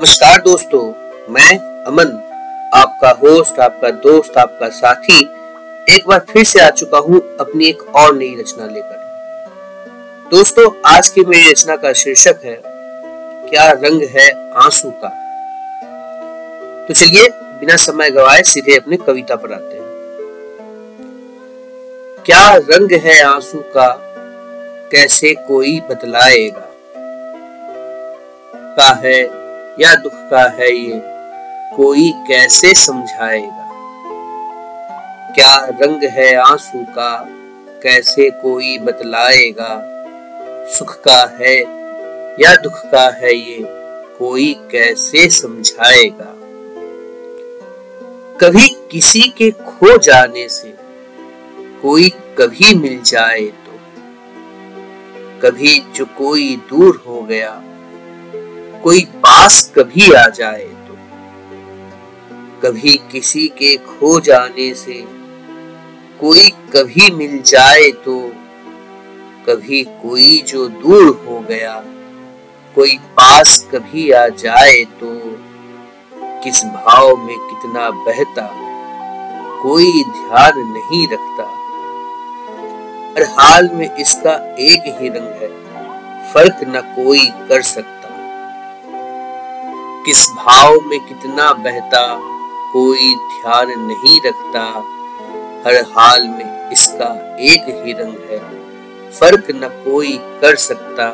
नमस्कार दोस्तों, मैं अमन, आपका होस्ट आपका दोस्त, आपका साथी, एक बार फिर से आ चुका हूँ अपनी एक और नई रचना लेकर। दोस्तों, आज की मेरी रचना का शीर्षक है, क्या रंग है आँसू का? तो चलिए, बिना समय गवाए सीधे अपनी कविता पर आते हैं। क्या रंग है आँसू का? कैसे कोई बतलाएगा? का है या दुख का है ये? कोई कैसे समझाएगा? क्या रंग है आँसू का? कैसे कोई बतलाएगा? सुख का है या दुख का है ये? कोई कैसे समझाएगा? कभी किसी के खो जाने से, कोई कभी मिल जाए तो। कभी जो कोई दूर हो गया कोई पास कभी आ जाए तो कभी किसी के खो जाने से, कोई कभी मिल जाए तो कभी कोई जो दूर हो गया, कोई पास कभी आ जाए तो किस भाव में कितना बहता, कोई ध्यान नहीं रखता। हर हाल में इसका एक ही रंग है, फ़र्क न कोई कर सकता। किस भाव में कितना बहता, कोई ध्यान नहीं रखता। हर हाल में इसका एक ही रंग है, फ़र्क न कोई कर सकता।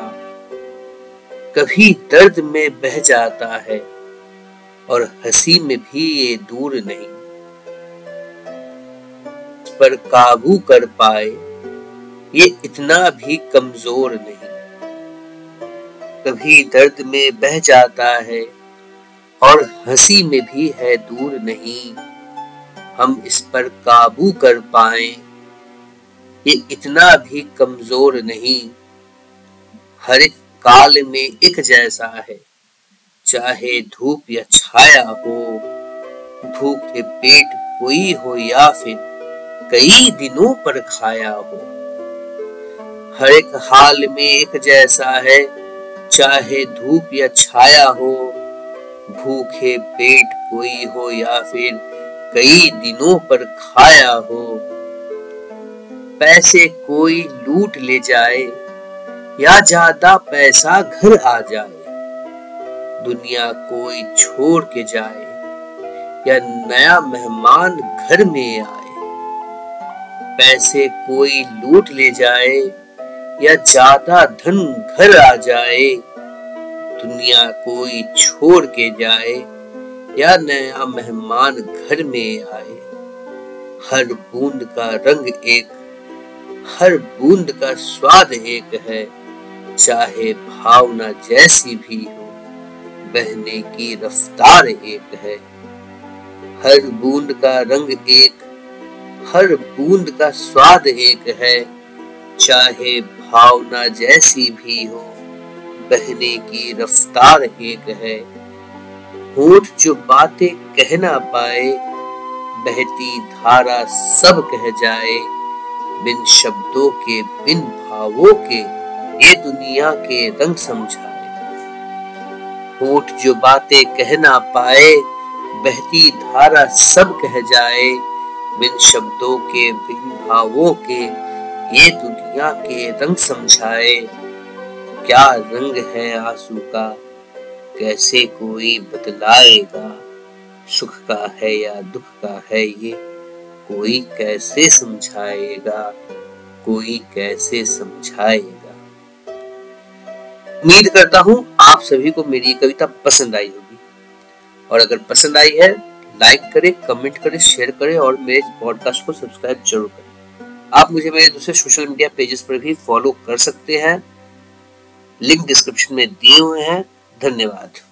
कभी दर्द में बह जाता है और हँसी में भी ये दूर नहीं। पर काबू कर पाए, ये इतना भी कमज़ोर नहीं। कभी दर्द में बह जाता है और हँसी में भी है दूर नहीं। हम इस पर काबू कर पाए। ये इतना भी कमज़ोर नहीं। हर एक काल में एक जैसा है। चाहे धूप या छाया हो भूखे पेट कोई हो या फिर कई दिनों पर खाया हो। हर एक हाल में एक जैसा है। चाहे धूप या छाया हो भूखे पेट कोई हो या फिर कई दिनों पर खाया हो, पैसे कोई लूट ले जाए या ज़्यादा पैसा घर आ जाए, दुनिया कोई छोड़ के जाए या नया मेहमान घर में आए, पैसे कोई लूट ले जाए या ज़्यादा धन घर आ जाए दुनिया कोई छोड़ के जाए, या नया मेहमान घर में आए। हर बूंद का रंग एक, हर बूंद का स्वाद एक है। चाहे भावना जैसी भी हो, बहने की रफ्तार एक है। हर बूंद का रंग एक, हर बूंद का स्वाद एक है। चाहे भावना जैसी भी हो बहने की रफ्तार एक है होठ जो बातें कह ना पाए, बहती धारा सब कह जाए। बिन शब्दों के, बिन भावों के ये दुनिया के रंग समझाए। होठ जो बातें कह ना पाए, बहती धारा सब कह जाए। बिन शब्दों के, बिन भावों के ये दुनिया के रंग समझाए। क्या रंग है आँसू का? कैसे कोई बतलाएगा? सुख का है या दुख का है ये कोई कैसे समझाएगा? कोई कैसे समझाएगा? उम्मीद करता हूँ आप सभी को मेरी कविता पसंद आई होगी। और अगर पसंद आई है, लाइक करें, कमेंट करें, शेयर करें और मेरे पॉडकास्ट को सब्सक्राइब ज़रूर करें। आप मुझे मेरे दूसरे सोशल मीडिया पेजेस पर भी फॉलो कर सकते हैं। लिंक डिस्क्रिप्शन में दिए हुए हैं। धन्यवाद।